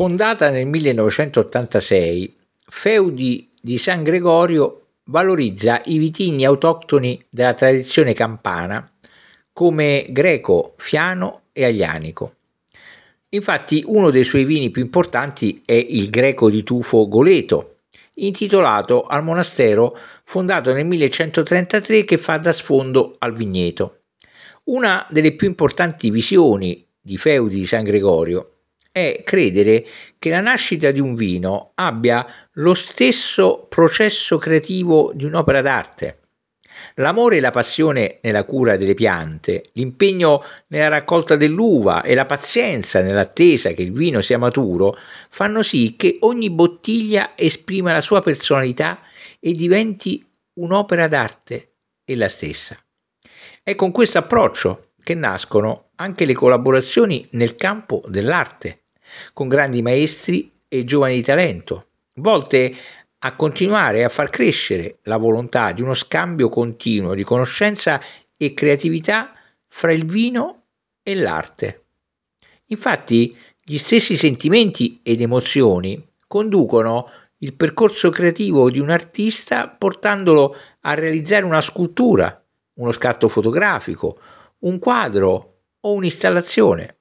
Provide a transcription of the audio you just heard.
Fondata nel 1986, Feudi di San Gregorio valorizza i vitigni autoctoni della tradizione campana come greco, fiano e aglianico. Infatti uno dei suoi vini più importanti è il greco di tufo Goleto, intitolato al monastero fondato nel 1133 che fa da sfondo al vigneto. Una delle più importanti visioni di Feudi di San Gregorio è credere che la nascita di un vino abbia lo stesso processo creativo di un'opera d'arte. L'amore e la passione nella cura delle piante, l'impegno nella raccolta dell'uva e la pazienza nell'attesa che il vino sia maturo fanno sì che ogni bottiglia esprima la sua personalità e diventi un'opera d'arte ella stessa. È con questo approccio che nascono anche le collaborazioni nel campo dell'arte, con grandi maestri e giovani di talento, volte a continuare a far crescere la volontà di uno scambio continuo di conoscenza e creatività fra il vino e l'arte. Infatti, gli stessi sentimenti ed emozioni conducono il percorso creativo di un artista portandolo a realizzare una scultura, uno scatto fotografico, un quadro o un'installazione.